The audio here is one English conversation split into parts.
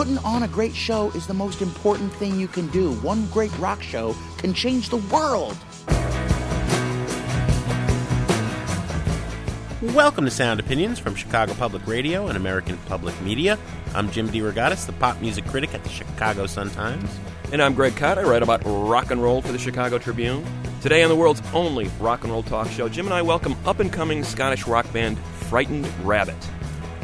Putting on a great show is the most important thing you can do. One great rock show can change the world. Welcome to Sound Opinions from Chicago Public Radio and American Public Media. I'm Jim DeRogatis, the pop music critic at the Chicago Sun-Times. And I'm Greg Kot. I write about rock and roll for the Chicago Tribune. Today on the world's only rock and roll talk show, Jim and I welcome up and coming Scottish rock band Frightened Rabbit.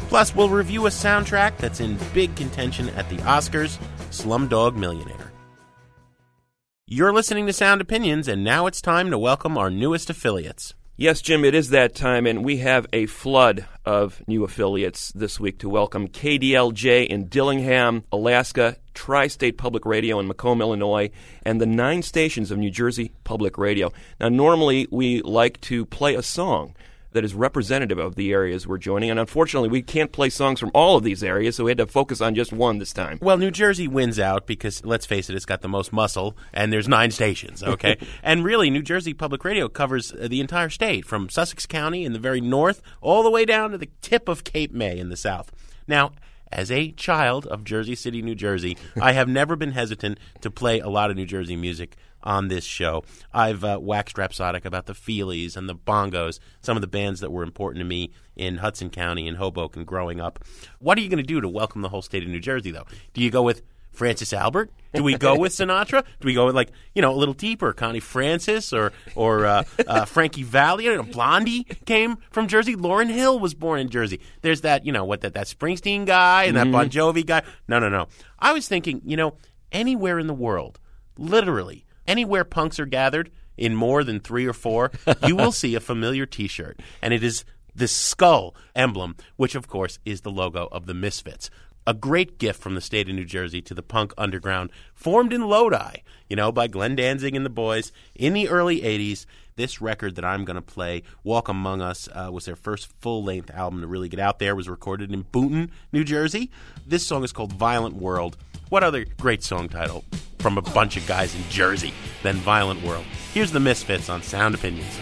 Plus, we'll review a soundtrack that's in big contention at the Oscars Slumdog Millionaire. You're listening to Sound Opinions, and now it's time to welcome our newest affiliates. Yes, Jim, it is that time, and we have a flood of new affiliates this week to welcome KDLG in Dillingham, Alaska, Tri State Public Radio in Macomb, Illinois, and the nine stations of New Jersey Public Radio. Now, normally we like to play a song that is representative of the areas we're joining. And unfortunately, we can't play songs from all of these areas, so we had to focus on just one this time. Well, New Jersey wins out because, let's face it, it's got the most muscle, and there's nine stations, okay? and really, New Jersey Public Radio covers uh, the entire state, from Sussex County in the very north all the way down to the tip of Cape May in the south. Now, as a child of Jersey City, New Jersey, I have never been hesitant to play a lot of New Jersey music on this show. I've uh, waxed rhapsodic about the Feelies and the Bongos, some of the bands that were important to me in Hudson County and Hoboken growing up. What are you going to do to welcome the whole state of New Jersey, though? Do you go with Francis Albert? Do we go with Sinatra? Do we go with like you know a little deeper, Connie Francis or or uh, uh, Frankie Valli? You know, Blondie came from Jersey. Lauryn Hill was born in Jersey. There's that you know what that that Springsteen guy and that Bon Jovi guy. No, no, no. I was thinking, you know, anywhere in the world, literally anywhere punks are gathered in more than three or four, you will see a familiar T-shirt, and it is this skull emblem, which of course is the logo of the Misfits. A great gift from the state of New Jersey to the punk underground, formed in Lodi, you know, by Glenn Danzig and the boys in the early 80s. This record that I'm going to play, Walk Among Us, uh, was their first full length album to really get out there. It was recorded in Boonton, New Jersey. This song is called Violent World. What other great song title from a bunch of guys in Jersey than Violent World? Here's the Misfits on Sound Opinions.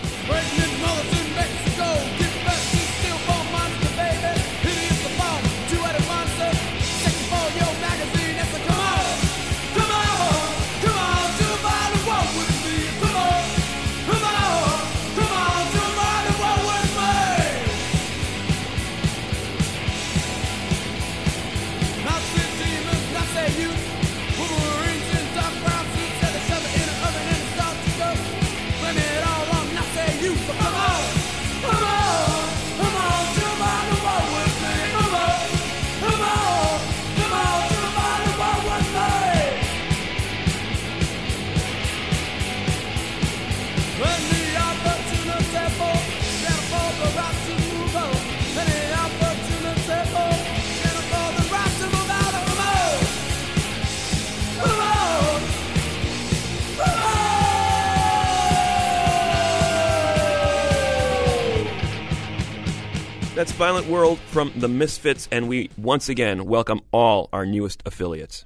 That's Violent World from the Misfits, and we once again welcome all our newest affiliates.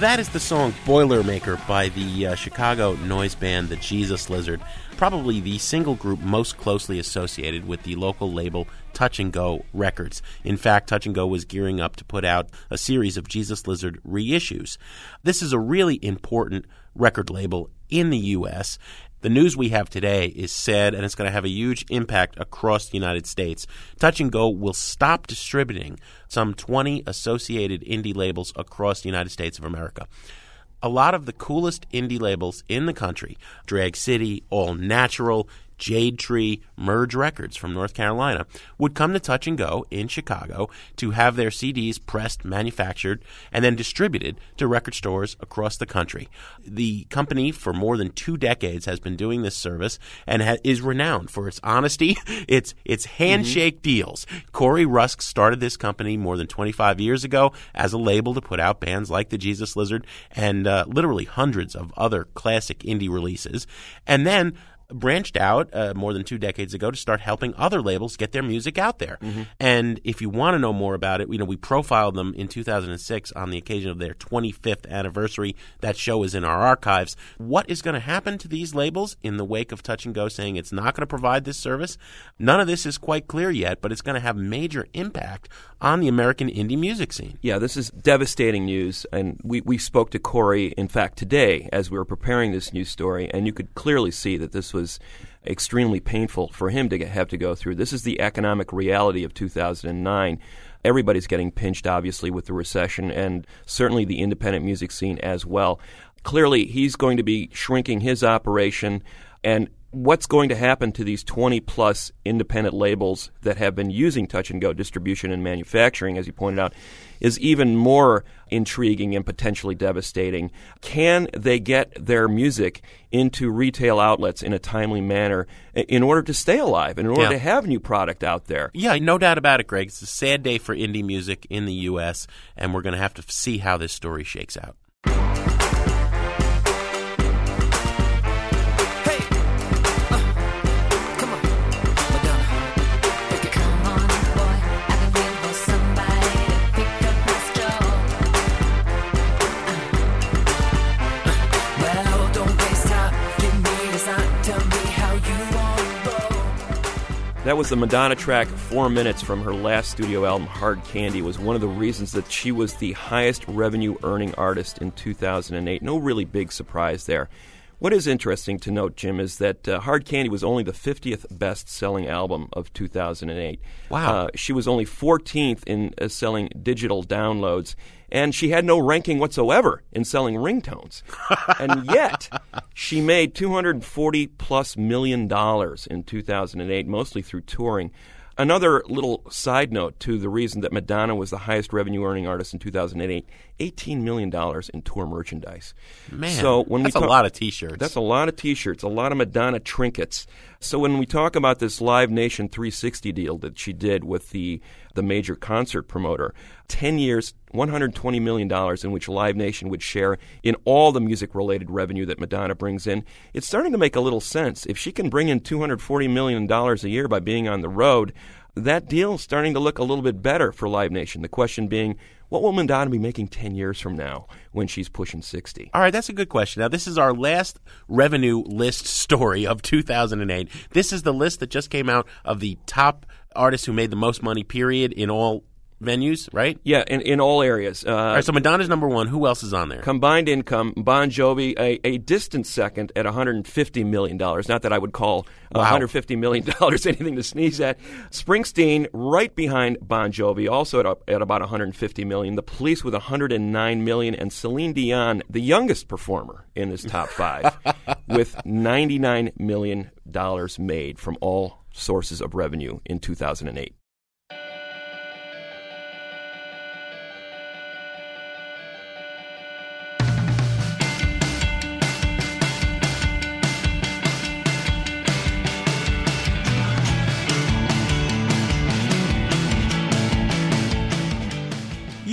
That is the song Boilermaker by the uh, Chicago noise band The Jesus Lizard, probably the single group most closely associated with the local label Touch and Go Records. In fact, Touch and Go was gearing up to put out a series of Jesus Lizard reissues. This is a really important record label in the U.S. The news we have today is sad and it's going to have a huge impact across the United States. Touch and Go will stop distributing some 20 associated indie labels across the United States of America. a lot of the coolest indie labels in the country Drag City, All Natural, Jade Tree, Merge Records from North Carolina would come to Touch and Go in Chicago to have their CDs pressed, manufactured, and then distributed to record stores across the country. The company, for more than two decades, has been doing this service and ha- is renowned for its honesty, its its handshake deals. Corey Rusk started this company more than 25 years ago as a label to put out bands like the Jesus Lizard and uh, literally hundreds of other classic indie releases, and then branched out uh, more than two decades ago to start helping other labels get their music out there. And if you want to know more about it, you know we profiled them in 2006 on the occasion of their 25th anniversary. That show is in our archives. What is going to happen to these labels in the wake of Touch and Go saying it's not going to provide this service? None of this is quite clear yet, but it's going to have major impact on the American indie music scene. Yeah, this is devastating news. And we, we spoke to Corey, in fact, today as we were preparing this news story, and you could clearly see that this was extremely painful for him to get, have to go through. This is the economic reality of 2009. Everybody's getting pinched, obviously, with the recession, and certainly the independent music scene as well. Clearly, he's going to be shrinking his operation, and what's going to happen to these 20 plus independent labels that have been using touch and go distribution and manufacturing, as you pointed out, is even more intriguing and potentially devastating. Can they get their music into retail outlets in a timely manner in order to stay alive and in order Yeah. to have new product out there? Yeah, no doubt about it, Greg. It's a sad day for indie music in the U.S., and we're going to have to see how this story shakes out. That was the Madonna track, Four Minutes, from her last studio album, Hard Candy, was one of the reasons that she was the highest revenue earning artist in 2008. No really big surprise there. What is interesting to note, Jim, is that uh, Hard Candy was only the 50th best selling album of 2008. Wow. Uh, she was only 14th in uh, selling digital downloads, and she had no ranking whatsoever in selling ringtones. and yet, she made 240 plus million dollars in 2008, mostly through touring. Another little side note to the reason that Madonna was the highest revenue earning artist in 2008 $18 million in tour merchandise. Man, so when that's we a talk- lot of T-shirts. That's a lot of T-shirts, a lot of Madonna trinkets. So when we talk about this Live Nation 360 deal that she did with the the major concert promoter, 10 years, 120 million dollars in which Live Nation would share in all the music-related revenue that Madonna brings in, it's starting to make a little sense. If she can bring in 240 million dollars a year by being on the road, that deal's starting to look a little bit better for Live Nation. The question being, what will Madonna be making 10 years from now when she's pushing 60? All right, that's a good question. Now, this is our last revenue list story of 2008. This is the list that just came out of the top artists who made the most money, period, in all venues, right? Yeah, in, in all areas. Uh, All right, so Madonna's number one. Who else is on there? Combined income, Bon Jovi, a, a distant second at $150 million. Not that I would call uh, Wow. $150 million anything to sneeze at. Springsteen, right behind Bon Jovi, also at, at about 150 million. The Police with 109 million. And Celine Dion, the youngest performer in this top five, with $99 million made from all sources of revenue in 2008.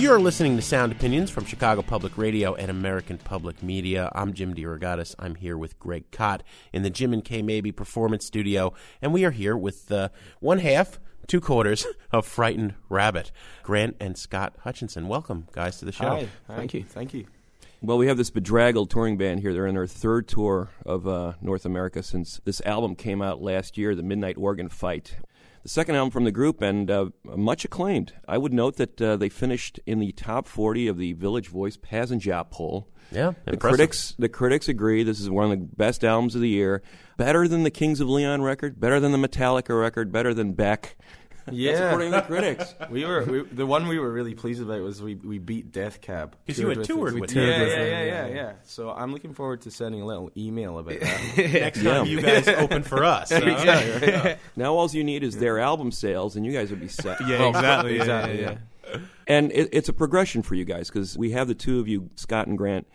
You're listening to Sound Opinions from Chicago Public Radio and American Public Media. I'm Jim DeRogatis. I'm here with Greg Kot in the Jim and Kay Mabie Performance Studio, and we are here with uh, one half, two quarters of Frightened Rabbit, Grant and Scott Hutchinson. Welcome, guys, to the show. Hi. Thank you. Thank you. Well, we have this bedraggled touring band here. They're in their third tour of uh, North America since this album came out last year, The Midnight Organ Fight. Second album from the group, and uh, much acclaimed. I would note that uh, they finished in the top 40 of the Village Voice Pazz & Jop poll. Yeah, the impressive. critics. The critics agree this is one of the best albums of the year. Better than the Kings of Leon record. Better than the Metallica record. Better than Beck. Yeah, according to the critics. we were we, the one we were really pleased about was we we beat Death Cab because you had with toured it. with yeah, them. yeah, with yeah, them, yeah, yeah, yeah, yeah. So I'm looking forward to sending a little email about that. Next Yeah. time you guys open for us. huh? Now all you need is their album sales, and you guys would be set. Yeah, exactly. yeah, exactly, yeah, yeah. And it, it's a progression for you guys because we have the two of you, Scott and Grant,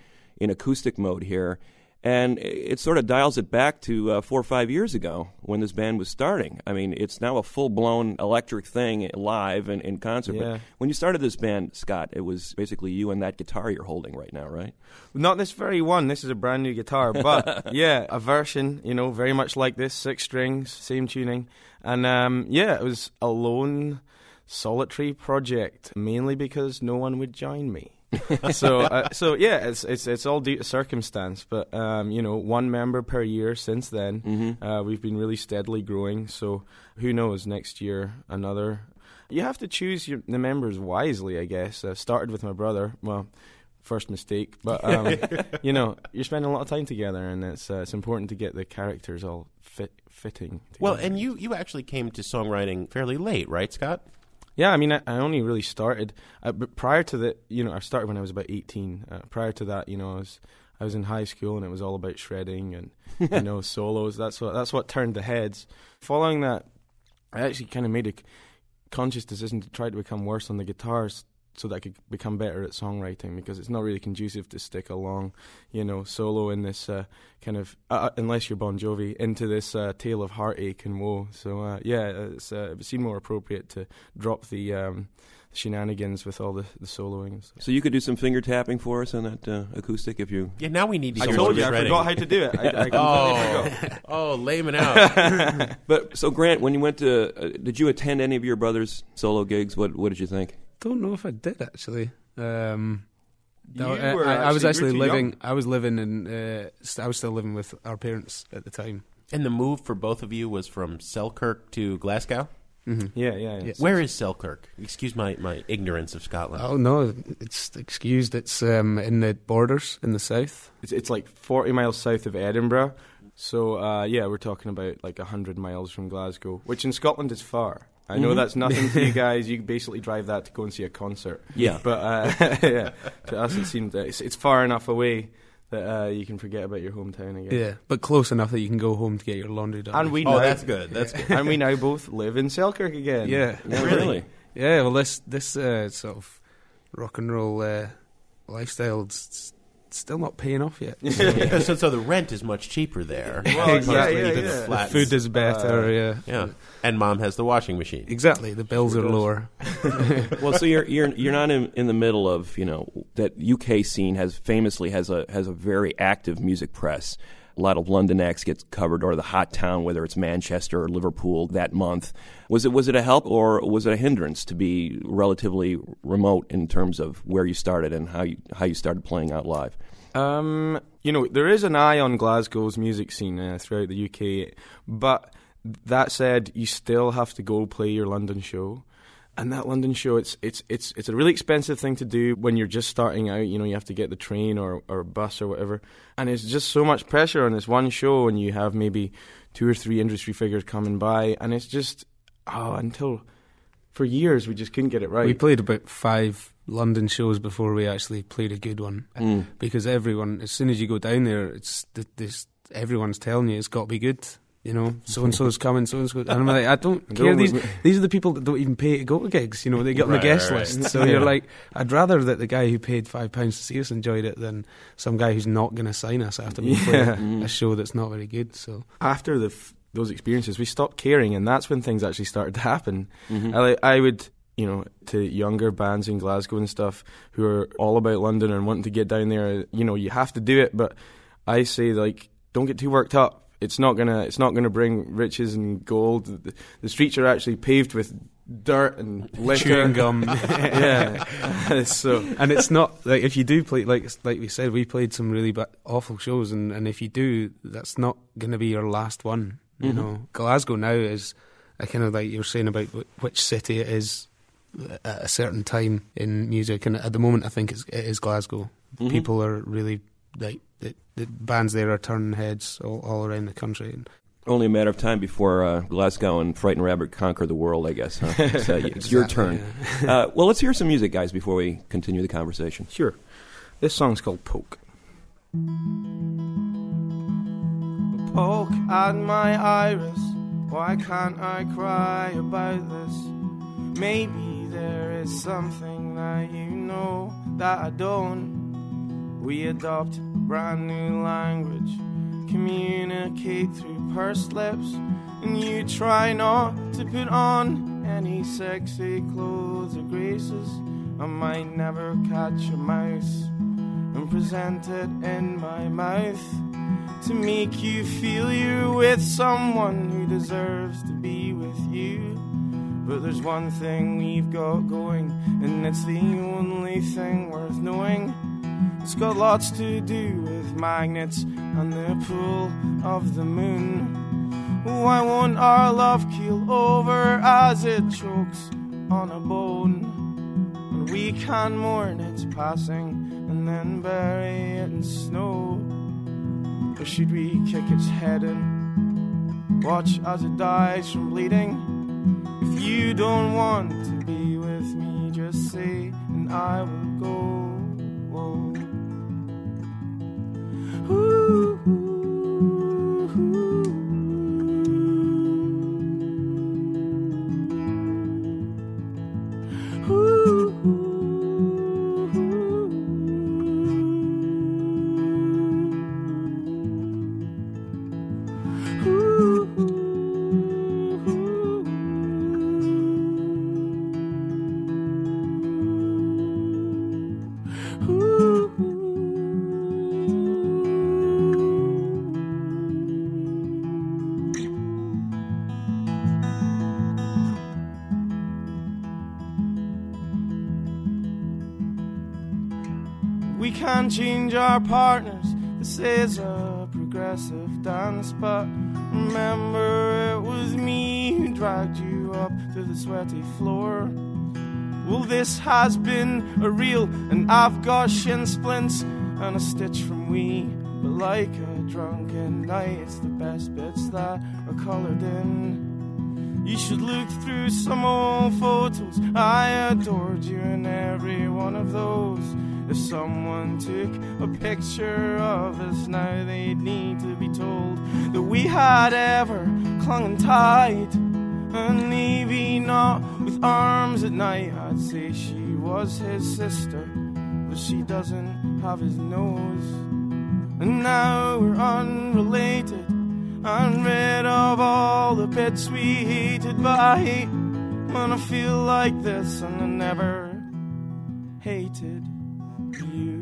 in acoustic mode here. And it sort of dials it back to uh, four or five years ago when this band was starting. I mean, it's now a full blown electric thing live and in concert. Yeah. But when you started this band, Scott, it was basically you and that guitar you're holding right now, right? Not this very one. This is a brand new guitar, but yeah, a version. You know, very much like this, six strings, same tuning, and um, yeah, it was a lone, solitary project, mainly because no one would join me. so, uh, so yeah, it's it's it's all due to circumstance, but um, you know, one member per year since then. Mm-hmm. Uh, we've been really steadily growing. So, who knows? Next year, another. You have to choose your, the members wisely, I guess. I started with my brother. Well, first mistake, but um, you know, you're spending a lot of time together, and it's uh, it's important to get the characters all fit fitting. Well, and you you actually came to songwriting fairly late, right, Scott? Yeah, I mean, I, I only really started, uh, but prior to that, you know, I started when I was about 18. Uh, prior to that, you know, I was I was in high school and it was all about shredding and you know solos. That's what that's what turned the heads. Following that, I actually kind of made a conscious decision to try to become worse on the guitars so that I could become better at songwriting because it's not really conducive to stick a long, you know, solo in this uh, kind of uh, unless you're Bon Jovi into this uh, tale of heartache and woe. So uh, yeah, it's, uh, it seemed more appropriate to drop the um, shenanigans with all the, the soloing. and stuff. So you could do some finger tapping for us on that uh, acoustic if you. Yeah, now we need to I told some you I shredding. forgot how to do it. I, I completely Oh, forgot. oh, laying out. But so Grant, when you went to, uh, did you attend any of your brother's solo gigs? What What did you think? Don't know if I did actually. Um, no, You I, were I, I was actually- actually you were too living. young. I was living in. Uh, I was still living with our parents at the time. and the move for both of you was from Selkirk to Glasgow. hmm Yeah, yeah, yeah. Yeah. Where is Selkirk? Excuse my, my ignorance of Scotland. Oh no, it's excused. It's um, in the borders in the south. It's, it's like 40 miles south of Edinburgh. So, uh, yeah, we're talking about like 100 miles from Glasgow, which in Scotland is far. I know Mhm. that's nothing to you guys. You basically drive that to go and see a concert. Yeah. But uh, yeah, to us, it seemed that it's, it's far enough away that uh, you can forget about your hometown, I guess. Yeah, but close enough that you can go home to get your laundry done. And we oh, now, that's good. That's good. and we now both live in Selkirk again. yeah, Yeah, really? yeah. Well, this this uh, sort of rock and roll uh, lifestyle is still not paying off yet. Yeah, so, so the rent is much cheaper there. Well, Opposed yeah, yeah, even yeah. flats. Food is better. Uh, yeah, yeah, and mom has the washing machine. exactly. The bills are lower. well, so you're you're you're not in, in the middle of you know that UK scene has famously has a has a very active music press. A lot of London acts gets covered, or the hot town, whether it's Manchester or Liverpool that month. Was it was it a help or was it a hindrance to be relatively remote in terms of where you started and how you how you started playing out live? Um, you know, there is an eye on Glasgow's music scene uh, throughout the UK, but that said, you still have to go play your London show. And that London show, it's it's it's it's a really expensive thing to do when you're just starting out. You know, you have to get the train or or bus or whatever, and it's just so much pressure on this one show, and you have maybe two or three industry figures coming by, and it's just oh, until for years we just couldn't get it right. We played about five London shows before we actually played a good one. Mm. Because everyone, as soon as you go down there, it's this, everyone's telling you it's got to be good. You know, so and so's coming, so and so. And I'm like, I don't No, care. we- These we- these are the people that don't even pay to go to gigs. You know, they get on the guest right, list. right. So you're like, I'd rather that the guy who paid five pounds to see us enjoyed it than some guy who's not going to sign us after we play Yeah. Mm. a show that's not very good. So after the f- those experiences, we stopped caring, and that's when things actually started to happen. Mhm. I, I would, you know, to younger bands in Glasgow and stuff who are all about London and wanting to get down there, you know, you have to do it. But I say, like, don't get too worked up. It's not gonna. It's not gonna bring riches and gold. The, the streets are actually paved with dirt and liquor. chewing gum. yeah. so and it's not like if you do play like like we said we played some really ba- awful shows and, and if you do that's not going to be your last one you Mhm. know glasgow now is a kind of like you're saying about wh- which city it is at a certain time in music and at the moment i think it's, it is glasgow Mhm. people are really like the, the bands there are turning heads all, all around the country and Only a matter of time before uh, Glasgow and Frightened Rabbit conquer the world, I guess. Huh? It's, uh, it's your Exactly, turn. Uh, well, let's hear some music, guys, before we continue the conversation. Sure. This song's called Poke. Poke at my iris. Why can't I cry about this? Maybe there is something that you know that I don't. We adopt brand new language, communicate through pursed lips, and you try not to put on any sexy clothes or graces. I might never catch a mouse and present it in my mouth to make you feel you're with someone who deserves to be with you. But there's one thing we've got going, and it's the only thing worth knowing. It's got lots to do with magnets and the pull of the moon. Why won't our love keel over as it chokes on a bone? And we can mourn its passing and then bury it in snow. Or should we kick its head in? Watch as it dies from bleeding? If you don't want to be with me, just say, and I will go. Our partners. This is a progressive dance, but remember it was me who dragged you up to the sweaty floor. Well, this has been a real, and I've got shin splints and a stitch from we. But like a drunken night, it's the best bits that are colored in. You should look through some old photos. I adored you in every one of those. If someone took a picture of us now, they'd need to be told that we had ever clung tight. And maybe not with arms at night. I'd say she was his sister, but she doesn't have his nose. And now we're unrelated. I'm rid of all the bits we hated, but I hate when I feel like this, and I never hated you.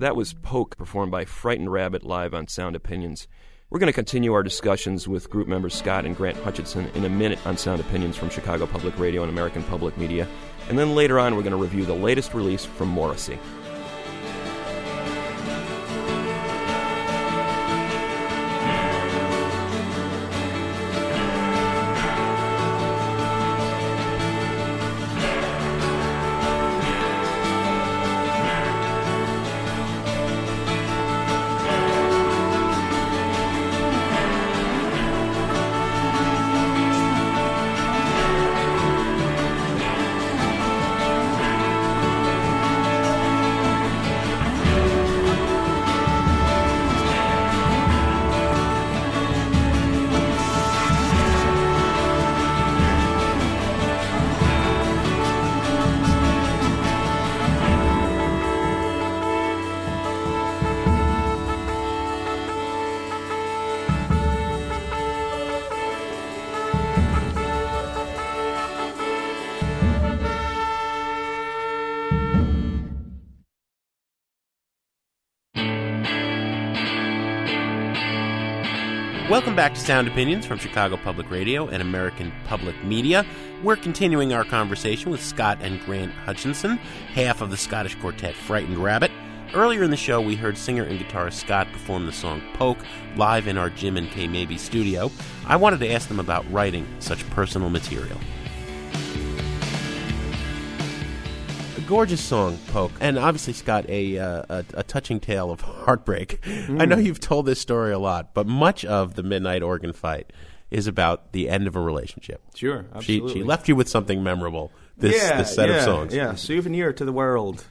That was Poke, performed by Frightened Rabbit live on Sound Opinions. We're going to continue our discussions with group members Scott and Grant Hutchinson in a minute on Sound Opinions from Chicago Public Radio and American Public Media. And then later on, we're going to review the latest release from Morrissey. Back to Sound Opinions from Chicago Public Radio and American Public Media. We're continuing our conversation with Scott and Grant Hutchinson, half of the Scottish quartet Frightened Rabbit. Earlier in the show, we heard singer and guitarist Scott perform the song Poke live in our Jim and Kay Mabie studio. I wanted to ask them about writing such personal material. Gorgeous song, Poke, and obviously, Scott, a, uh, a, a touching tale of heartbreak. I know you've told this story a lot, but much of the Midnight Organ Fight is about the end of a relationship. Sure, She, absolutely. she left you with something memorable. This, yeah, this set yeah, of songs. Yeah, souvenir to the world.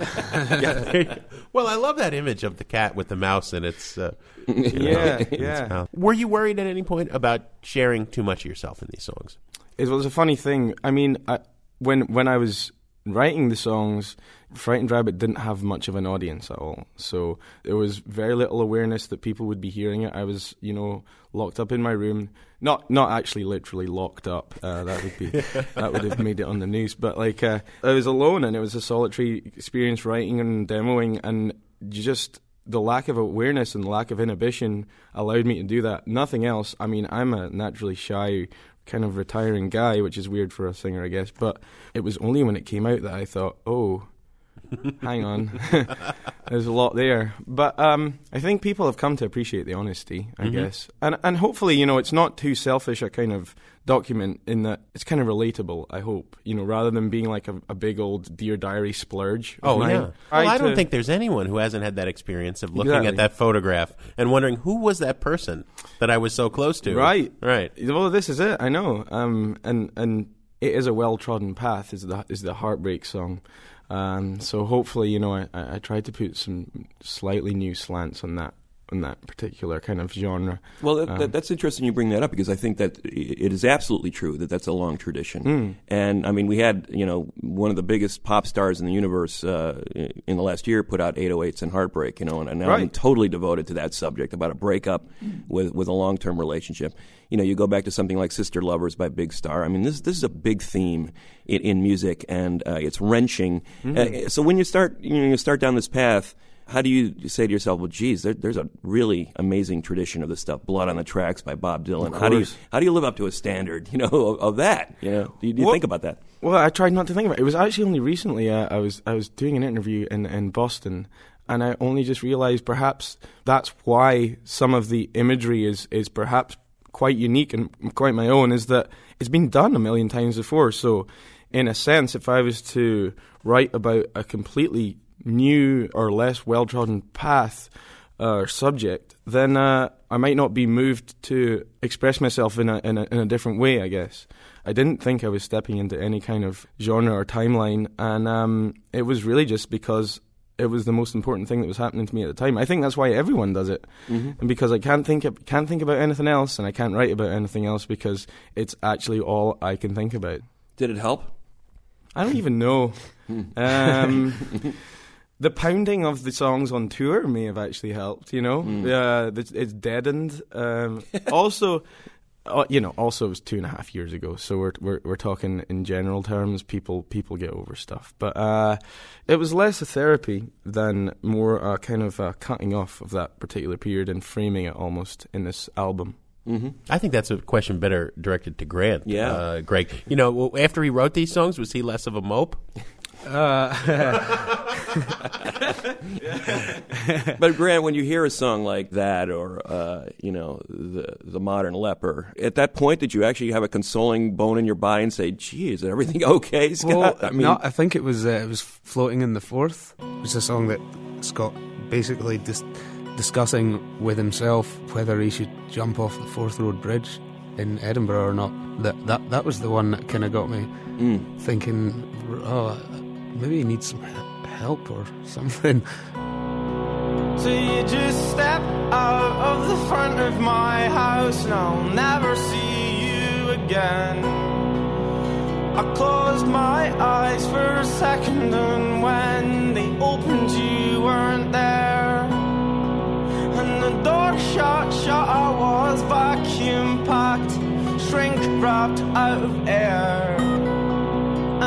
well, I love that image of the cat with the mouse in its. Uh, you know, Yeah, its yeah. mouth. Were you worried at any point about sharing too much of yourself in these songs? it was a funny thing. I mean, I, when when I was writing the songs, Frightened Rabbit didn't have much of an audience at all. So there was very little awareness that people would be hearing it. I was, you know, locked up in my room. Not not actually literally locked up. Uh, that would be that would have made it on the news. But like uh, I was alone, and it was a solitary experience writing and demoing, and you just the lack of awareness and lack of inhibition allowed me to do that. Nothing else. I mean, I'm a naturally shy, kind of retiring guy, which is weird for a singer, I guess. But it was only when it came out that I thought, oh, hang on, there's a lot there. But um, I think people have come to appreciate the honesty, I Mhm. guess, and and hopefully, you know, it's not too selfish a kind of document in that it's kind of relatable. I hope, you know, rather than being like a, a big old dear diary splurge. Oh mine, yeah. Well, try I don't to- think there's anyone who hasn't had that experience of looking Exactly. at that photograph and wondering who was that person that I was so close to. Right, Right. Well, this is it. I know. Um, and and it is a well trodden path. Is the is the heartbreak song. Um, so hopefully, you know, I, I, I tried to put some slightly new slants on that on that particular kind of genre. Well, that, Um, that, that's interesting you bring that up because I think that it is absolutely true that that's a long tradition. Mm. And I mean, we had you know one of the biggest pop stars in the universe uh, in the last year put out 808s and Heartbreak. You know, and, and now I'm totally devoted to that subject about a breakup with with a long term relationship. You know, you go back to something like Sister Lovers by Big Star. I mean, this this is a big theme in, in music, and uh, it's wrenching. Mm. Uh, so when you start you know you start down this path. How do you say to yourself, "Well, geez, there, there's a really amazing tradition of this stuff, "Blood on the Tracks" by Bob Dylan"? How do you how do you live up to a standard, you know, of, of that? You know, do you, do you Well- think about that? Well, I tried not to think about it. It was actually only recently uh, I was I was doing an interview in in Boston, and I only just realised perhaps that's why some of the imagery is is perhaps quite unique and quite my own. Is that it's been done a million times before. So, in a sense, if I was to write about a completely new or less well trodden path uh, or subject, then uh, I might not be moved to express myself in a, in a in a different way. I guess I didn't think I was stepping into any kind of genre or timeline, and um, it was really just because it was the most important thing that was happening to me at the time. I think that's why everyone does it, and because I can't think can't think about anything else, and I can't write about anything else because it's actually all I can think about. Did it help? I don't even know. um, the pounding of the songs on tour may have actually helped. You know, uh, it's, it's deadened. Um, also, uh, you know, also it was two and a half years ago, so we're we're we're talking in general terms. People people get over stuff, but uh, it was less a therapy than more a kind of a cutting off of that particular period and framing it almost in this album. Mm-hmm. I think that's a question better directed to Grant. Yeah. Uh, Greg. You know, after he wrote these songs, was he less of a mope? Uh, but Grant, when you hear a song like that, or uh, you know, the the modern leper, at that point, did you actually have a consoling bone in your body and say, "Gee, is everything okay, Scott?" Well, I mean, no, I think it was uh, it was floating in the Forth. It was a song that Scott basically dis- discussing with himself whether he should jump off the Forth Road Bridge in Edinburgh or not. That that that was the one that kind of got me mm. thinking. Oh, maybe he needs some help or something. So you just step out of the front of my house and I'll never see you again. I closed my eyes for a second and when they opened you weren't there. And the door shut, shut, I was vacuum packed, shrink wrapped out of air.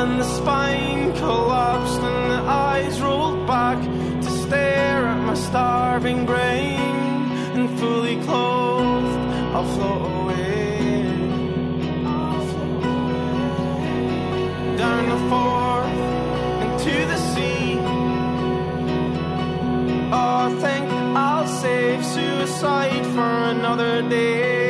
And the spine collapsed and the eyes rolled back to stare at my starving brain. And fully clothed, I'll float away. Down the forth into the sea. Oh, I think I'll save suicide for another day.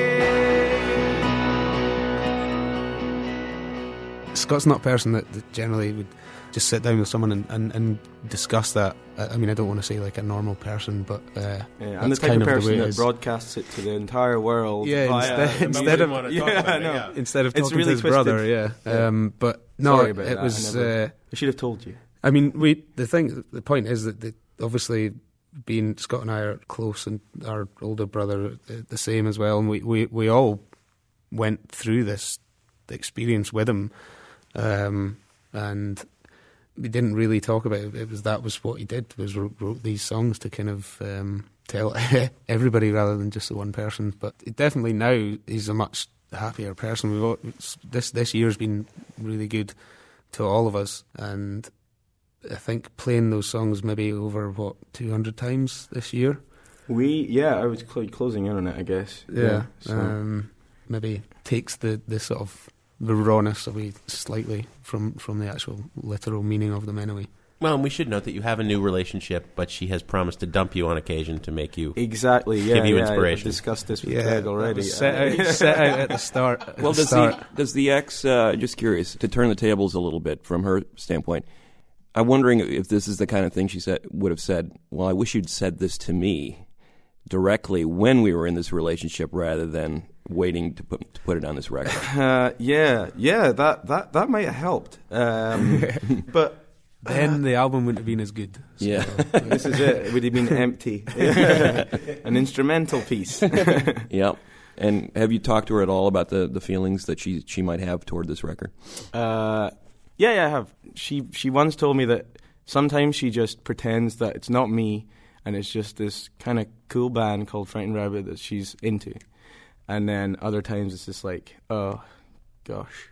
Scott's not a person that, that generally would just sit down with someone and, and, and discuss that. I, I mean, I don't want to say like a normal person, but uh, Yeah, that's the type kind of of the person way it that is. broadcasts it to the entire world. Yeah, via instead- a instead of- medium. yeah, I know. instead of It's talking really to his twisted. brother. Yeah, Yeah. Um, but no, Sorry it, about it that, I was. never- Uh, I should have told you. I mean, we the thing, the point is that the, obviously, being Scott and I are close, and our older brother uh, the same as well, and we we, we all went through this experience with him, um, and we didn't really talk about it. It was that was what he did was wrote, wrote these songs to kind of um, tell everybody rather than just the one person. But definitely now he's a much happier person. We've all, this this year's been really good to all of us, and I think playing those songs maybe over what two hundred times this year. We yeah, I was cl- closing in on it. I guess. Yeah, so. um, maybe takes the, the sort of the rawness away slightly from from the actual literal meaning of them anyway. Well, and we should note that you have a new relationship, but she has promised to dump you on occasion to make you. Exactly. Yeah. Give you yeah, inspiration. I discussed this with Yeah, Greg already. set out, set out at the start. at Well, the does start. the does the ex? Uh, just curious to turn the tables a little bit from her standpoint. I'm wondering if this is the kind of thing she said would have said. Well, I wish you'd said this to me directly when we were in this relationship, rather than waiting to put to put it on this record. Uh, yeah, yeah, that, that, that might have helped. Um, but then the album wouldn't have been as good. So, Yeah. this is it. It would have been empty. An instrumental piece. yep. And have you talked to her at all about the, the feelings that she she might have toward this record? Uh, yeah, yeah, I have. She she once told me that sometimes she just pretends that it's not me, and it's just this kind of cool band called Frightened Rabbit that she's into, and then other times it's just like, oh, gosh,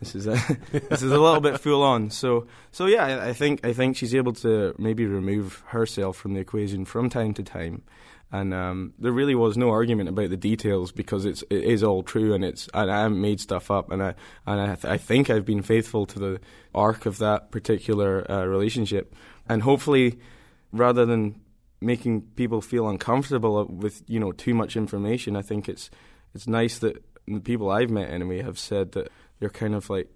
this is a this is a little bit full on. So so yeah, I, I think I think she's able to maybe remove herself from the equation from time to time. And um, there really was no argument about the details because it's it is all true and it's and I haven't made stuff up and I and I, th- I think I've been faithful to the arc of that particular uh, relationship and hopefully rather than making people feel uncomfortable with you know too much information I think it's it's nice that the people I've met anyway have said that they're kind of like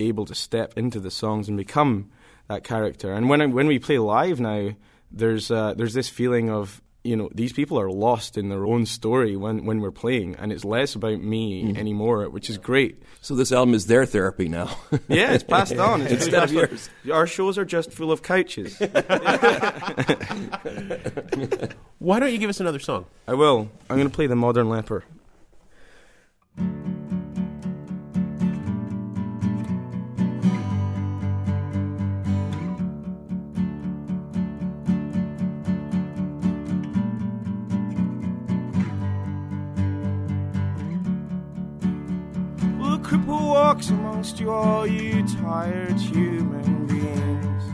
able to step into the songs and become that character. And when I, when we play live now there's uh, there's this feeling of you know these people are lost in their own story when when we're playing and it's less about me anymore which is great. So this album is their therapy now. yeah it's passed on. It's Instead of yours. our shows are just full of couches. Why don't you give us another song? I will. I'm going to play the modern leper walks amongst you all, you tired human beings.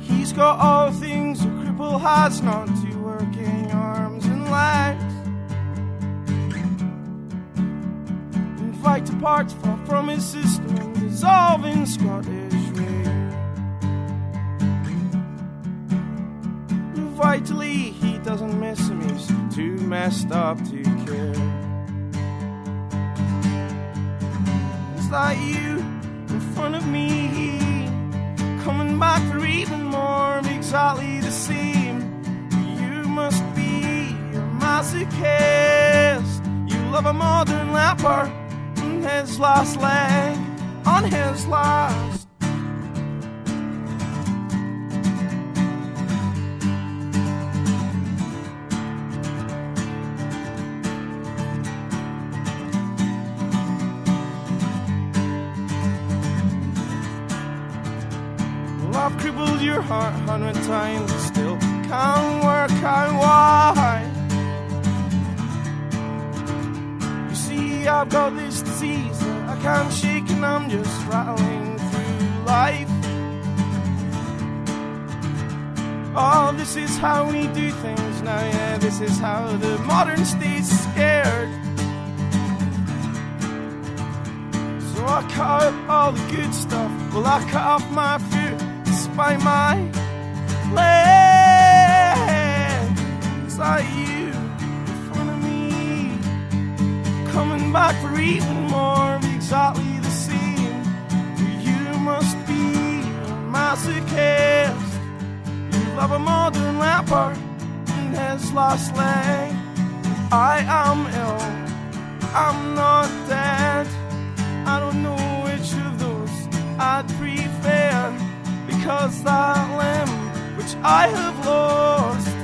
He's got all things a cripple has, not two working arms and legs. And vital parts fall from his system and Scottish rain. Vitally, he doesn't miss him, he's too messed up to care. That you in front of me? Coming back for even more of exactly the same. You must be a masochist. You love a modern leper on his last leg, on his last. Your heart a hundred times and still can't work out why. You see, I've got this disease that I can't shake and I'm just rattling through life. Oh, this is how we do things Now, yeah, this is how the modern state's scared. So I cut out all the good stuff. Well, I cut off my foot despite my. Is that you in front of me? Coming back for even more exactly the same. You must be a masochist. You love a modern leopard and his last leg. I am ill. I'm not dead. I don't know which of those I'd prefer because that limb which I have lost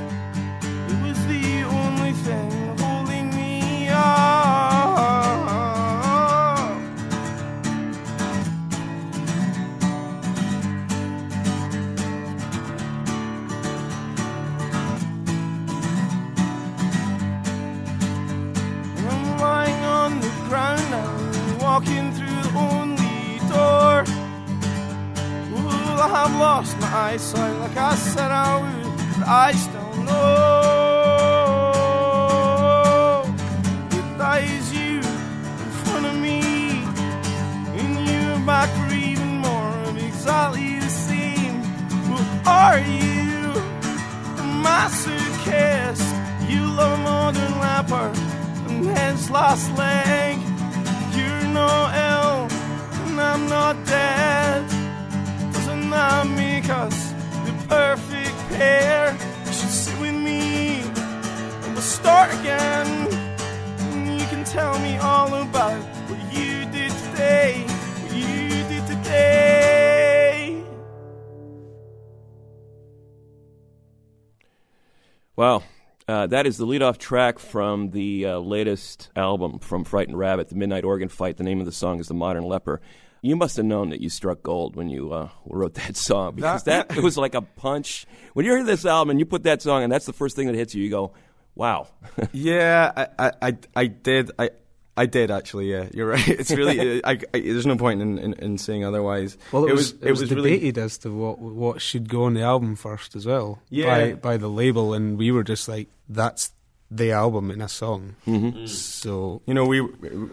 that is the leadoff track from the uh, latest album from Frightened Rabbit, The Midnight Organ Fight. The name of the song is The Modern Leper. You must have known that you struck gold when you uh, wrote that song because that, it was like a punch. When you hear this album and you put that song and that's the first thing that hits you, you go, wow. Yeah, I, I, I, I did. I, I did actually. Yeah, you're right. It's really. I, I, there's no point in, in, in saying otherwise. Well, it, was, it was, debated really. as to what what should go on the album first as well. Yeah. By by the label, and we were just like, that's the album in a song. Mm-hmm. So You know, we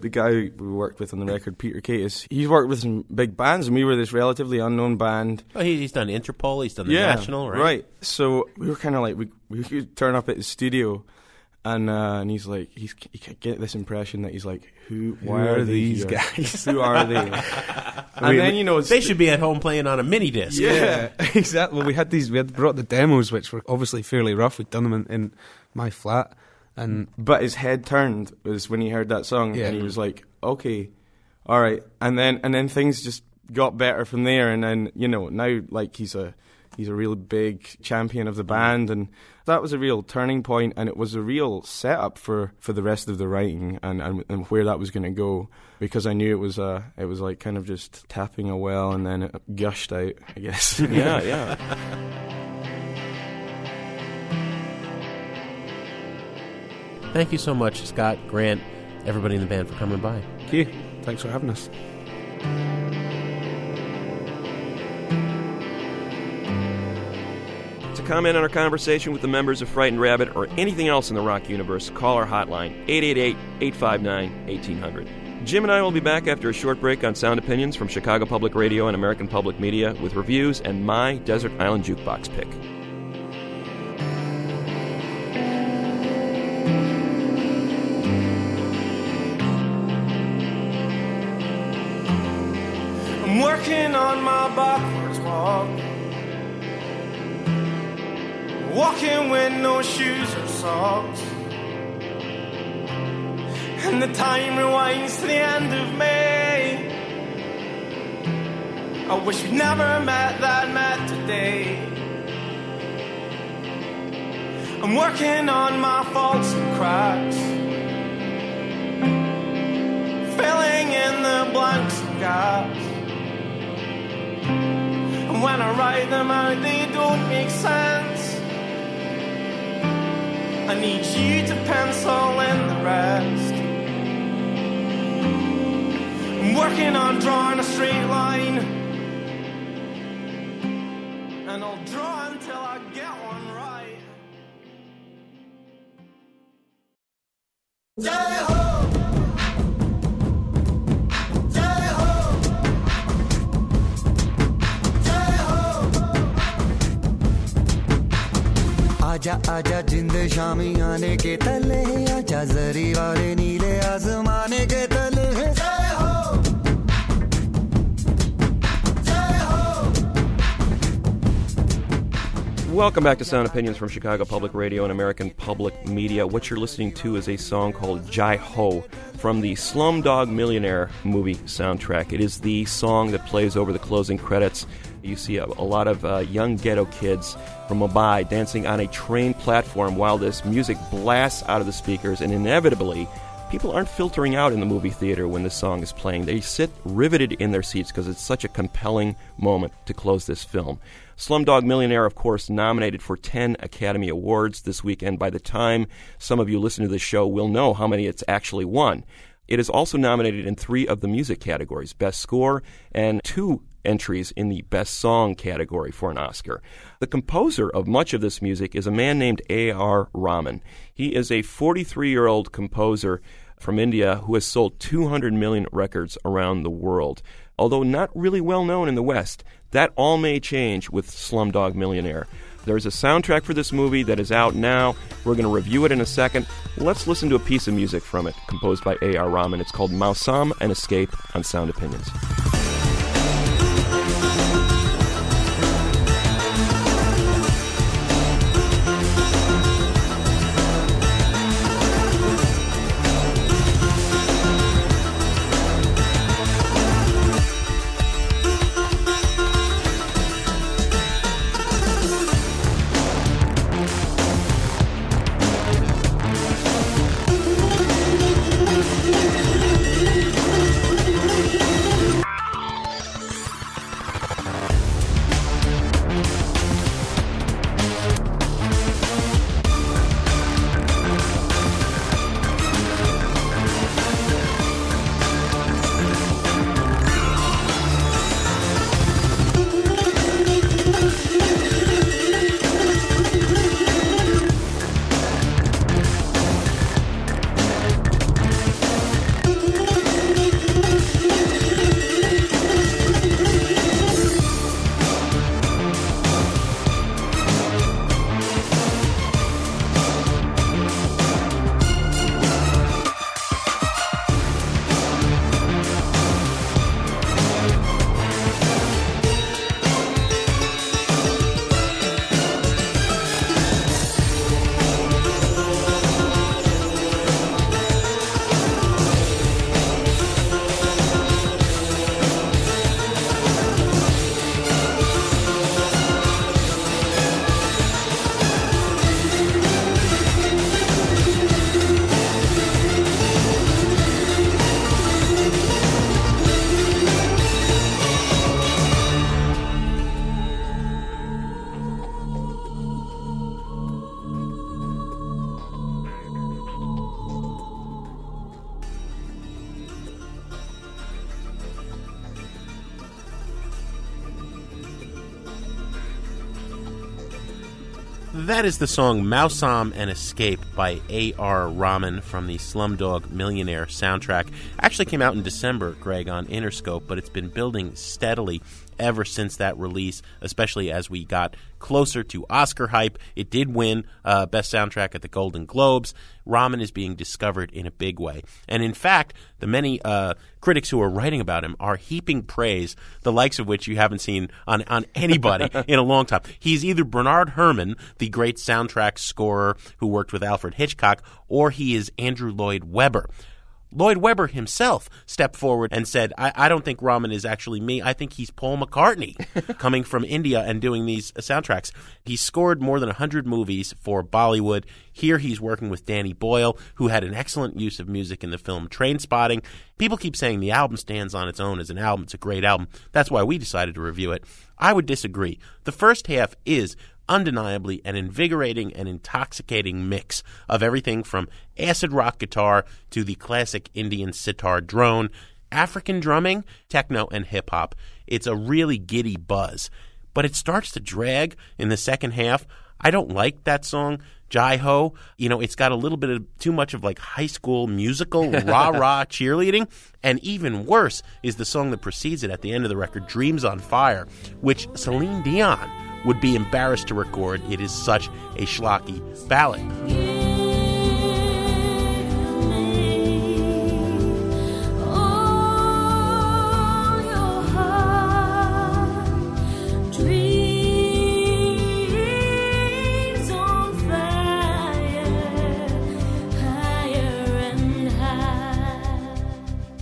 the guy we worked with on the record, Peter Katis. He's worked with some big bands, and we were this relatively unknown band. Oh, he, he's done Interpol. He's done the National, right? So we were kind of like we we could turn up at his studio, and uh, and he's like he's he could get this impression that he's like who Who why are are, these here? guys? who are they? and We- then you know They should be at home playing on a mini disc. yeah. exactly. Well, we had these. We had brought the demos, which were obviously fairly rough. We'd done them in, in my flat, and But his head turned was when he heard that song, Yeah. and he was like, "Okay, all right." And then and then things just got better from there. And then you know now like he's a he's a real big champion of the band, and that was a real turning point, and it was a real setup for, for the rest of the writing and, and and where that was going to go. Because I knew it was uh it was like kind of just tapping a well, and then it gushed out. I guess. yeah, yeah. Thank you so much, Scott, Grant, everybody in the band for coming by. thank you. Thanks for having us. Comment on our conversation with the members of Frightened Rabbit or anything else in the rock universe, call our hotline 888 859 1800. Jim and I will be back after a short break on Sound Opinions from Chicago Public Radio and American Public Media with reviews and my Desert Island Jukebox pick. I'm working on my backwards walk. Walking with no shoes or socks. And the time rewinds to the end of May. I wish we'd never met that met today. I'm working on my faults and cracks. Filling in the blanks and gaps. And when I write them out, they don't make sense. I need you to pencil in the rest. I'm working on drawing a straight line, and I'll draw until I get one right. Yeah. आजा आजा जिंद शामी आने के तले आजा जरी वाले नीले आसमाने के तले जय हो जय हो Welcome back to Sound Opinions from Chicago Public Radio and American Public Media. What you're listening to is a song called Jai Ho from the Slumdog Millionaire movie soundtrack. It is the song that plays over the closing credits. you see a, a lot of uh, young ghetto kids from Mumbai dancing on a train platform while this music blasts out of the speakers, and inevitably, people aren't filtering out in the movie theater when this song is playing. They sit riveted in their seats because it's such a compelling moment to close this film. Slumdog Millionaire, of course, nominated for 10 Academy Awards this weekend. By the time some of you listen to this show, we'll know how many it's actually won. It is also nominated in three of the music categories Best Score and two entries in the Best Song category for an Oscar. The composer of much of this music is a man named A.R. Rahman. He is a 43 year old composer from India who has sold 200 million records around the world. Although not really well known in the West, that all may change with Slumdog Millionaire. There's a soundtrack for this movie that is out now. We're going to review it in a second. Let's listen to a piece of music from it, composed by A.R. Rahman. It's called Mausam and Escape on Sound Opinions. That is the song Mausam and Escape by A.R. Rahman from the Slumdog Millionaire soundtrack. Actually came out in December, Greg, on Interscope, but it's been building steadily ever since that release, especially as we got closer to Oscar hype. It did win uh, Best Soundtrack at the Golden Globes. Rahman is being discovered in a big way. And in fact, the many uh, critics who are writing about him are heaping praise, the likes of which you haven't seen on, on anybody in a long time. He's either Bernard Herrmann, the great soundtrack scorer who worked with Alfred Hitchcock, or he is Andrew Lloyd Webber. Lloyd Webber himself stepped forward and said, I, I don't think Rahman is actually me. I think he's Paul McCartney coming from India and doing these uh, soundtracks. He scored more than 100 movies for Bollywood. Here he's working with Danny Boyle, who had an excellent use of music in the film Trainspotting. People keep saying the album stands on its own as an album. It's a great album. That's why we decided to review it. I would disagree. The first half is undeniably an invigorating and intoxicating mix of everything from acid rock guitar to the classic Indian sitar drone, African drumming, techno, and hip hop. It's a really giddy buzz. But it starts to drag in the second half. I don't like that song Jai Ho, you know, it's got a little bit of too much of like high school musical rah rah cheerleading. And even worse is the song that precedes it at the end of the record, Dreams on Fire, which Celine Dion would be embarrassed to record. It is such a schlocky ballad.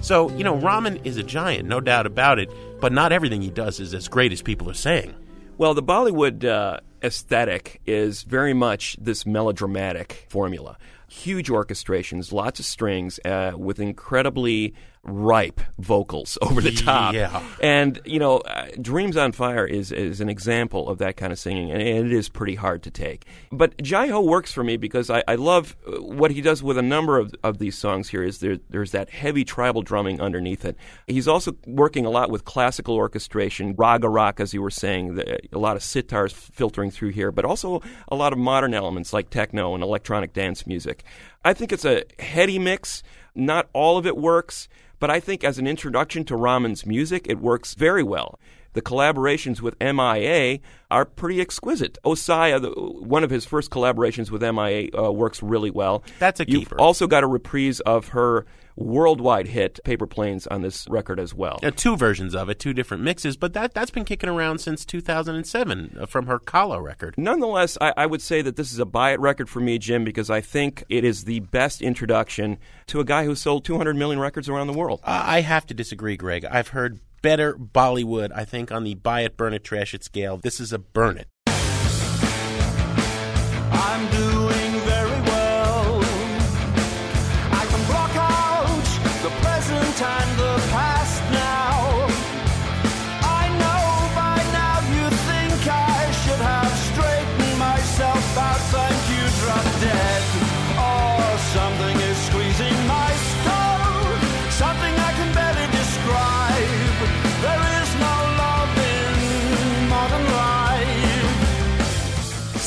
So, you know, Rahman is a giant, no doubt about it, but not everything he does is as great as people are saying. Well, the Bollywood uh, aesthetic is very much this melodramatic formula. Huge orchestrations, lots of strings, uh, with incredibly ripe vocals over the top. Yeah. And, you know, uh, Dreams on Fire is, is an example of that kind of singing, and it is pretty hard to take. But Jai Ho works for me because I, I love uh, what he does with a number of, of these songs here is there, there's that heavy tribal drumming underneath it. He's also working a lot with classical orchestration, raga rock, as you were saying, the, a lot of sitars filtering through here, but also a lot of modern elements like techno and electronic dance music. I think it's a heady mix. Not all of it works, but I think as an introduction to Rahman's music, it works very well. The collaborations with MIA are pretty exquisite. Osaya, the, one of his first collaborations with MIA, uh, works really well. That's a keeper. You've also got a reprise of her worldwide hit Paper Planes on this record as well. Uh, two versions of it, two different mixes, but that, that's been kicking around since 2007 uh, from her Kala record. Nonetheless, I, I would say that this is a buy it record for me, Jim, because I think it is the best introduction to a guy who sold 200 million records around the world. Uh, I have to disagree, Greg. I've heard better Bollywood, I think, on the buy it, burn it, trash it scale. This is a burn it.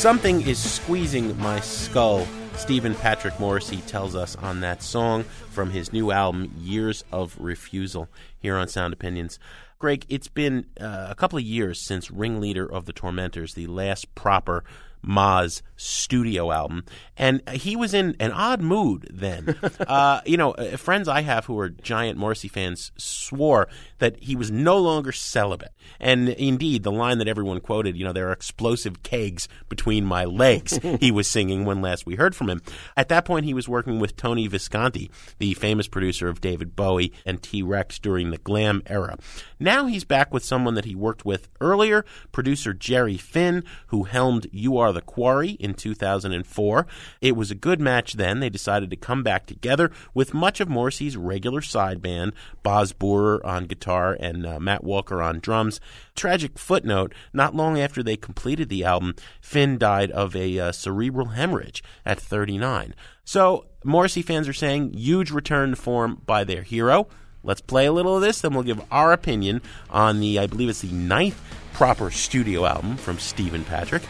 Something is squeezing my skull. Stephen Patrick Morrissey tells us on that song from his new album, Years of Refusal, here on Sound Opinions. Greg, it's been uh, a couple of years since Ringleader of the Tormentors, the last proper Moz studio album, and he was in an odd mood then. uh, you know, uh, friends I have who are giant Morrissey fans swore that he was no longer celibate. And indeed, the line that everyone quoted, you know, there are explosive kegs between my legs, he was singing when last we heard from him. At that point, he was working with Tony Visconti, the famous producer of David Bowie and T Rex during the glam era. Now he's back with someone that he worked with earlier, producer Jerry Finn, who helmed You Are the Quarry in 2004. It was a good match then. They decided to come back together with much of Morrissey's regular side band, Boz Boorer on guitar and uh, Matt Walker on drums. Tragic footnote not long after they completed the album, Finn died of a uh, cerebral hemorrhage at 39. So, Morrissey fans are saying huge return to form by their hero. Let's play a little of this, then we'll give our opinion on the, I believe it's the ninth proper studio album from Stephen Patrick.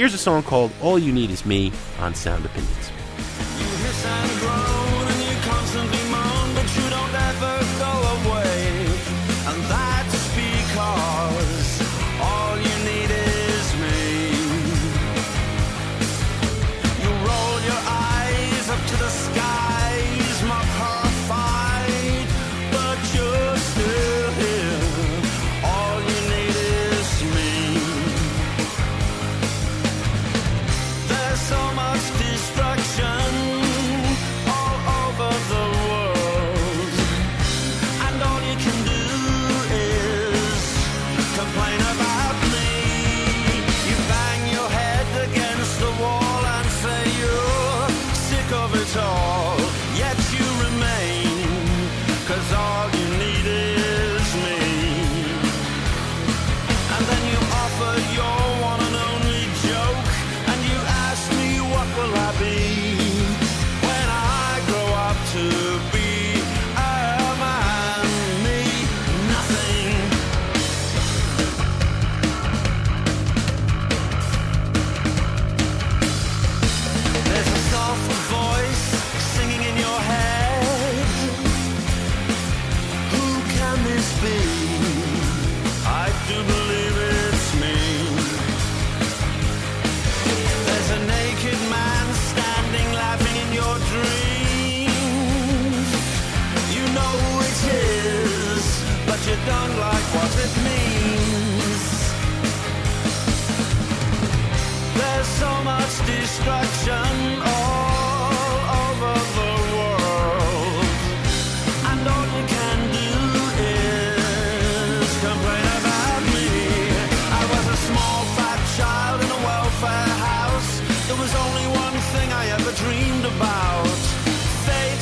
Here's a song called All You Need Is Me on Sound Opinions.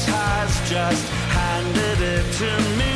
Has just handed it to me.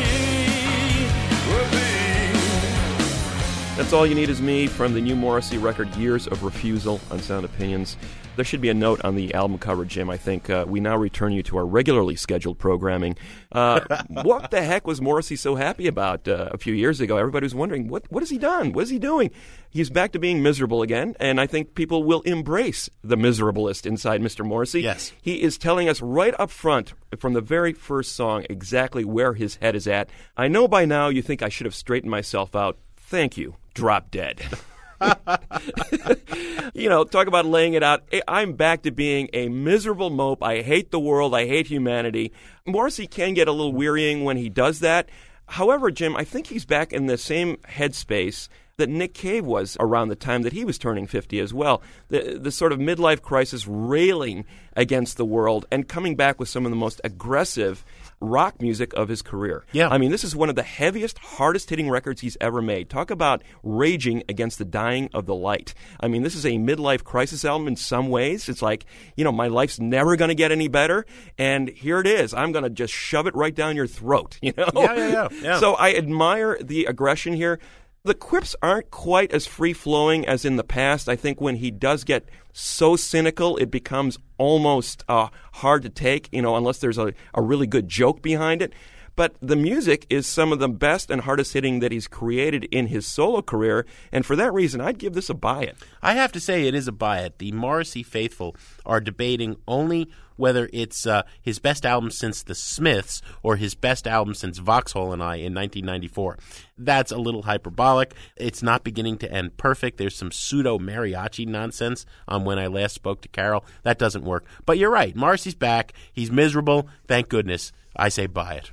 That's All You Need Is Me from the new Morrissey record Years of Refusal on Sound Opinions. There should be a note on the album cover, Jim. I think uh, we now return you to our regularly scheduled programming. Uh, what the heck was Morrissey so happy about uh, a few years ago? Everybody was wondering, what, what has he done? What is he doing? He's back to being miserable again, and I think people will embrace the miserablest inside Mr. Morrissey. Yes. He is telling us right up front from the very first song exactly where his head is at. I know by now you think I should have straightened myself out. Thank you. Drop dead. you know, talk about laying it out. I'm back to being a miserable mope. I hate the world. I hate humanity. Morrissey can get a little wearying when he does that. However, Jim, I think he's back in the same headspace that Nick Cave was around the time that he was turning 50 as well. The, the sort of midlife crisis railing against the world and coming back with some of the most aggressive rock music of his career. Yeah. I mean, this is one of the heaviest, hardest hitting records he's ever made. Talk about raging against the dying of the light. I mean, this is a midlife crisis album in some ways. It's like, you know, my life's never going to get any better. And here it is. I'm going to just shove it right down your throat, you know? Yeah, yeah, yeah, yeah. So I admire the aggression here. The quips aren't quite as free flowing as in the past. I think when he does get so cynical, it becomes almost uh, hard to take, you know, unless there's a, a really good joke behind it. But the music is some of the best and hardest hitting that he's created in his solo career, and for that reason, I'd give this a buy it. I have to say it is a buy it. The Morrissey faithful are debating only whether it's uh, his best album since The Smiths or his best album since Vauxhall and I in 1994. That's a little hyperbolic. It's not beginning to end perfect. There's some pseudo mariachi nonsense on when I last spoke to Carol. That doesn't work. But you're right. Morrissey's back. He's miserable. Thank goodness. I say buy it.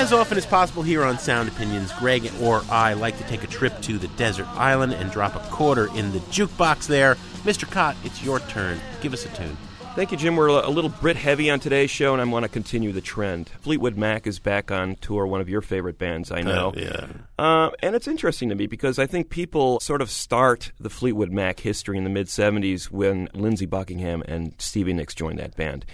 As often as possible here on Sound Opinions, Greg or I like to take a trip to the desert island and drop a quarter in the jukebox there. Mr. Kot, it's your turn. Give us a tune. Thank you, Jim. We're a little Brit heavy on today's show, and I want to continue the trend. Fleetwood Mac is back on tour, one of your favorite bands, I know. yeah. Uh, and it's interesting to me because I think people sort of start the Fleetwood Mac history in the mid 70s when Lindsey Buckingham and Stevie Nicks joined that band.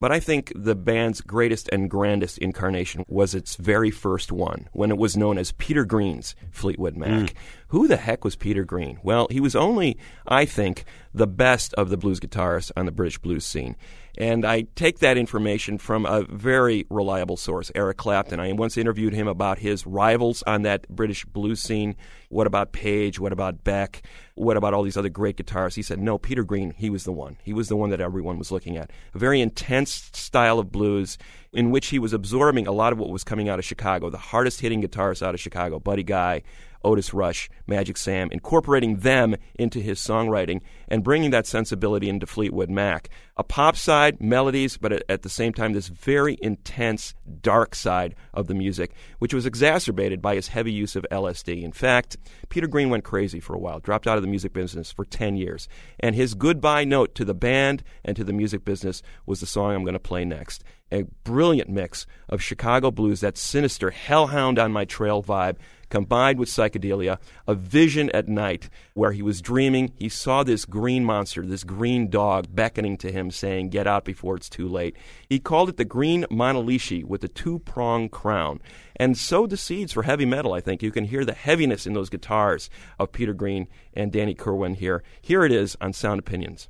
But I think the band's greatest and grandest incarnation was its very first one, when it was known as Peter Green's Fleetwood Mac. Hmm. Who the heck was Peter Green? Well, he was only, I think, the best of the blues guitarists on the British blues scene. And I take that information from a very reliable source, Eric Clapton. I once interviewed him about his rivals on that British blues scene. What about Page? What about Beck? What about all these other great guitarists? He said, no, Peter Green, he was the one. He was the one that everyone was looking at. A very intense style of blues in which he was absorbing a lot of what was coming out of Chicago, the hardest hitting guitarists out of Chicago, Buddy Guy, Otis Rush, Magic Sam, incorporating them into his songwriting and bringing that sensibility into Fleetwood Mac. A pop side, melodies, but at, the same time, this very intense, dark side of the music, which was exacerbated by his heavy use of LSD. In fact, Peter Green went crazy for a while, dropped out of the music business for 10 years. And his goodbye note to the band and to the music business was the song I'm going to play next. A brilliant mix of Chicago blues, that sinister hellhound on my trail vibe, combined with psychedelia, a vision at night where he was dreaming. He saw this green monster, this green dog beckoning to him, saying, Get out before it's too late. He called it the green Manalishi with the two pronged crown. And sowed the seeds for heavy metal, I think. You can hear the heaviness in those guitars of Peter Green and Danny Kirwan here. Here it is on Sound Opinions.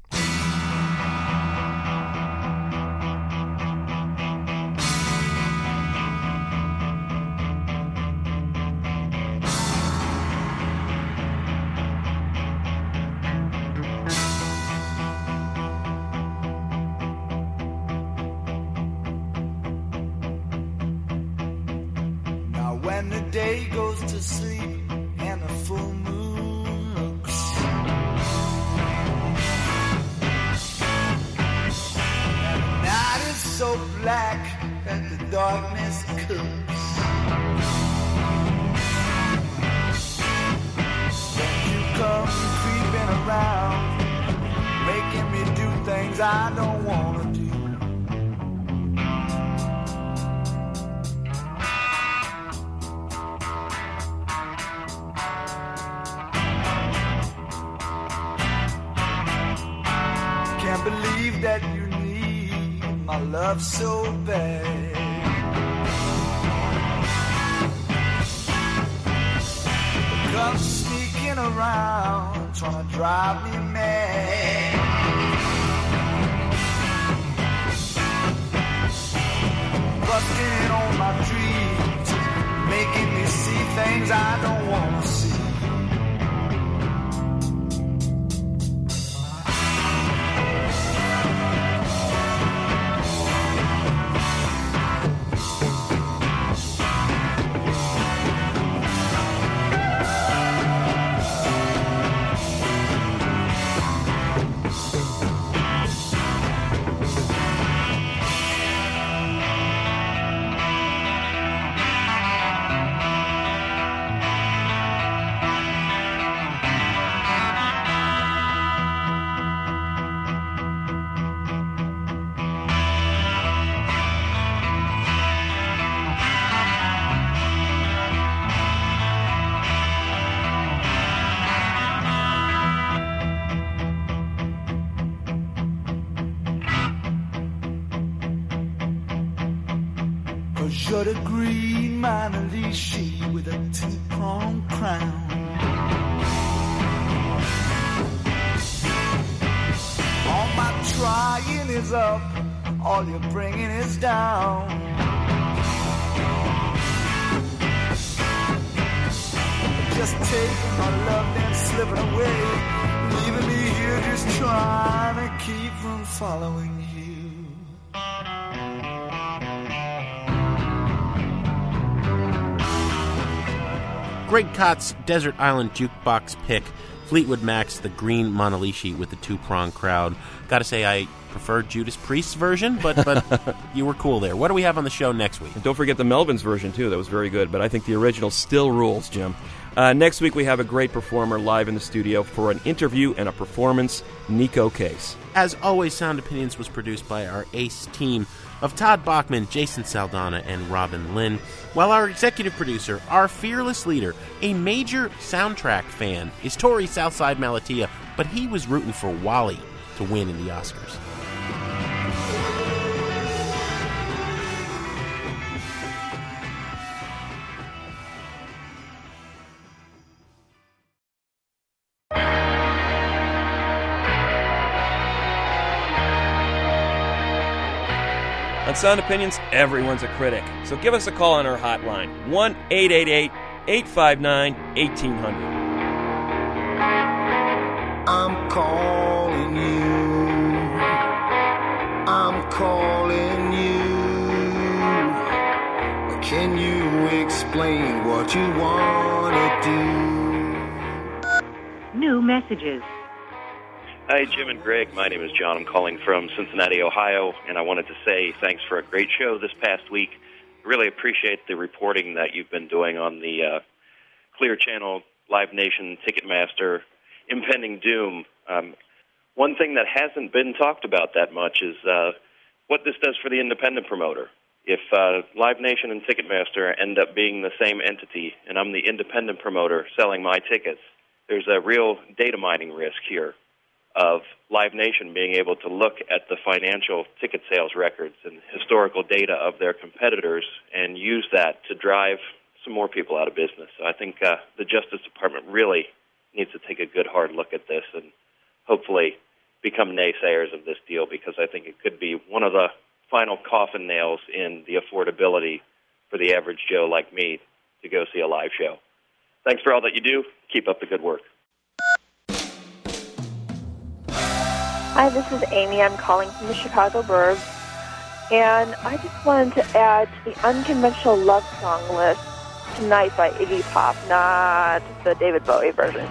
Dreams, making me see things I don't wanna see. Greg Kot's Desert Island Jukebox pick, Fleetwood Mac's The Green Manalishi with the two prong crowd. Gotta say, I prefer Judas Priest's version, but but you were cool there. What do we have on the show next week? And don't forget the Melvin's version, too. That was very good, but I think the original still rules, Jim. Uh, next week, we have a great performer live in the studio for an interview and a performance, Neko Case. As always, Sound Opinions was produced by our ace team of Todd Bachman, Jason Saldanha, and Robin Lynn, while our executive producer, our fearless leader, a major soundtrack fan, is Torey Southside Malatia, but he was rooting for WALL-E to win in the Oscars. Sound Opinions, everyone's a critic. So give us a call on our hotline 1 888 859 1800. I'm calling you. I'm calling you. Can you explain what you want to do? New messages. Hi, Jim and Greg. My name is John. I'm calling from Cincinnati, Ohio, and I wanted to say thanks for a great show this past week. Really appreciate the reporting that you've been doing on the uh, Clear Channel, Live Nation, Ticketmaster, impending doom. Um, one thing that hasn't been talked about that much is uh, what this does for the independent promoter. If uh, Live Nation and Ticketmaster end up being the same entity, and I'm the independent promoter selling my tickets, there's a real data mining risk here of Live Nation being able to look at the financial ticket sales records and historical data of their competitors and use that to drive some more people out of business. So I think uh, the Justice Department really needs to take a good hard look at this and hopefully become naysayers of this deal because I think it could be one of the final coffin nails in the affordability for the average Joe like me to go see a live show. Thanks for all that you do. Keep up the good work. Hi, this is Amy. I'm calling from the Chicago Burbs. And I just wanted to add to the unconventional love song list Tonight by Iggy Pop, not the David Bowie version.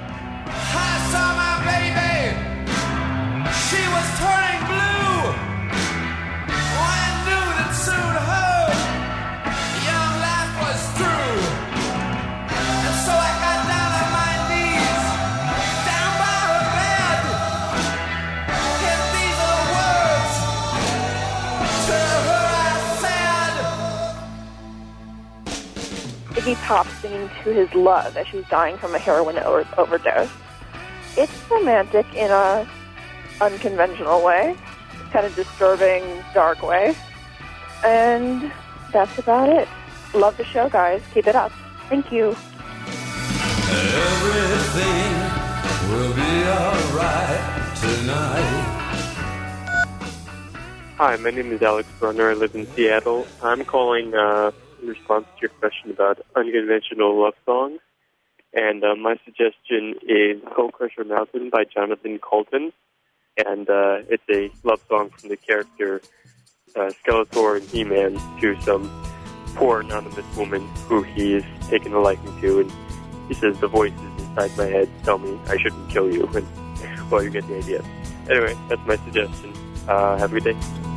Iggy Pop singing to his love as she's dying from a heroin o- overdose. It's romantic in a unconventional way, kind of disturbing, dark way. And that's about it. Love the show, guys. Keep it up. Thank you. Everything will be alright tonight. Hi, my name is Alex Brunner. I live in Seattle. I'm calling uh, in response to your question about unconventional love songs. And uh, my suggestion is Skull Crusher Mountain by Jonathan Coulton. And uh, it's a love song from the character uh, Skeletor and He-Man to some poor anonymous woman who he is taken a liking to. And he says, the voices inside my head tell me I shouldn't kill you. And, well, you get the idea. Anyway, that's my suggestion. Uh, have a good day.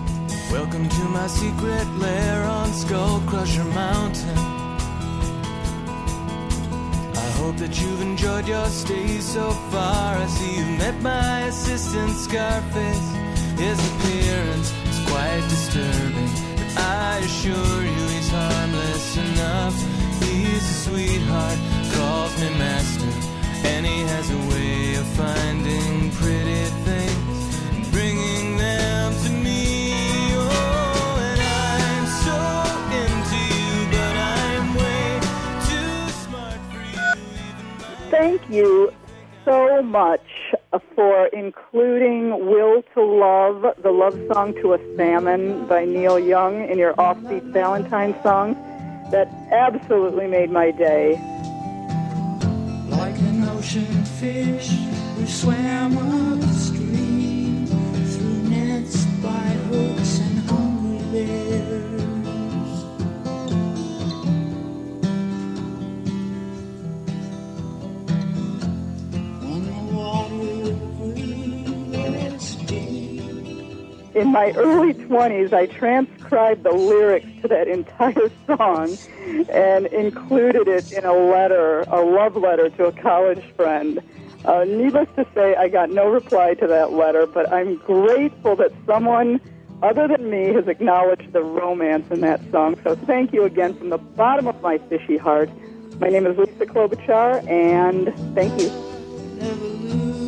Welcome to my secret lair on Skull Crusher Mountain. I hope that you've enjoyed your stay so far. I see you've met my assistant Scarface. His appearance is quite disturbing, but I assure you he's harmless enough. He's a sweetheart, calls me master, and he has a way of finding pretty Thank you so much for including Will to Love, the love song to a salmon by Neil Young in your offbeat Valentine song. That absolutely made my day. Like an ocean fish, we swam In my early 20s, I transcribed the lyrics to that entire song and included it in a letter, a love letter to a college friend. Uh, needless to say, I got no reply to that letter, but I'm grateful that someone other than me has acknowledged the romance in that song. So thank you again from the bottom of my fishy heart. My name is Lisa Klobuchar, and thank you.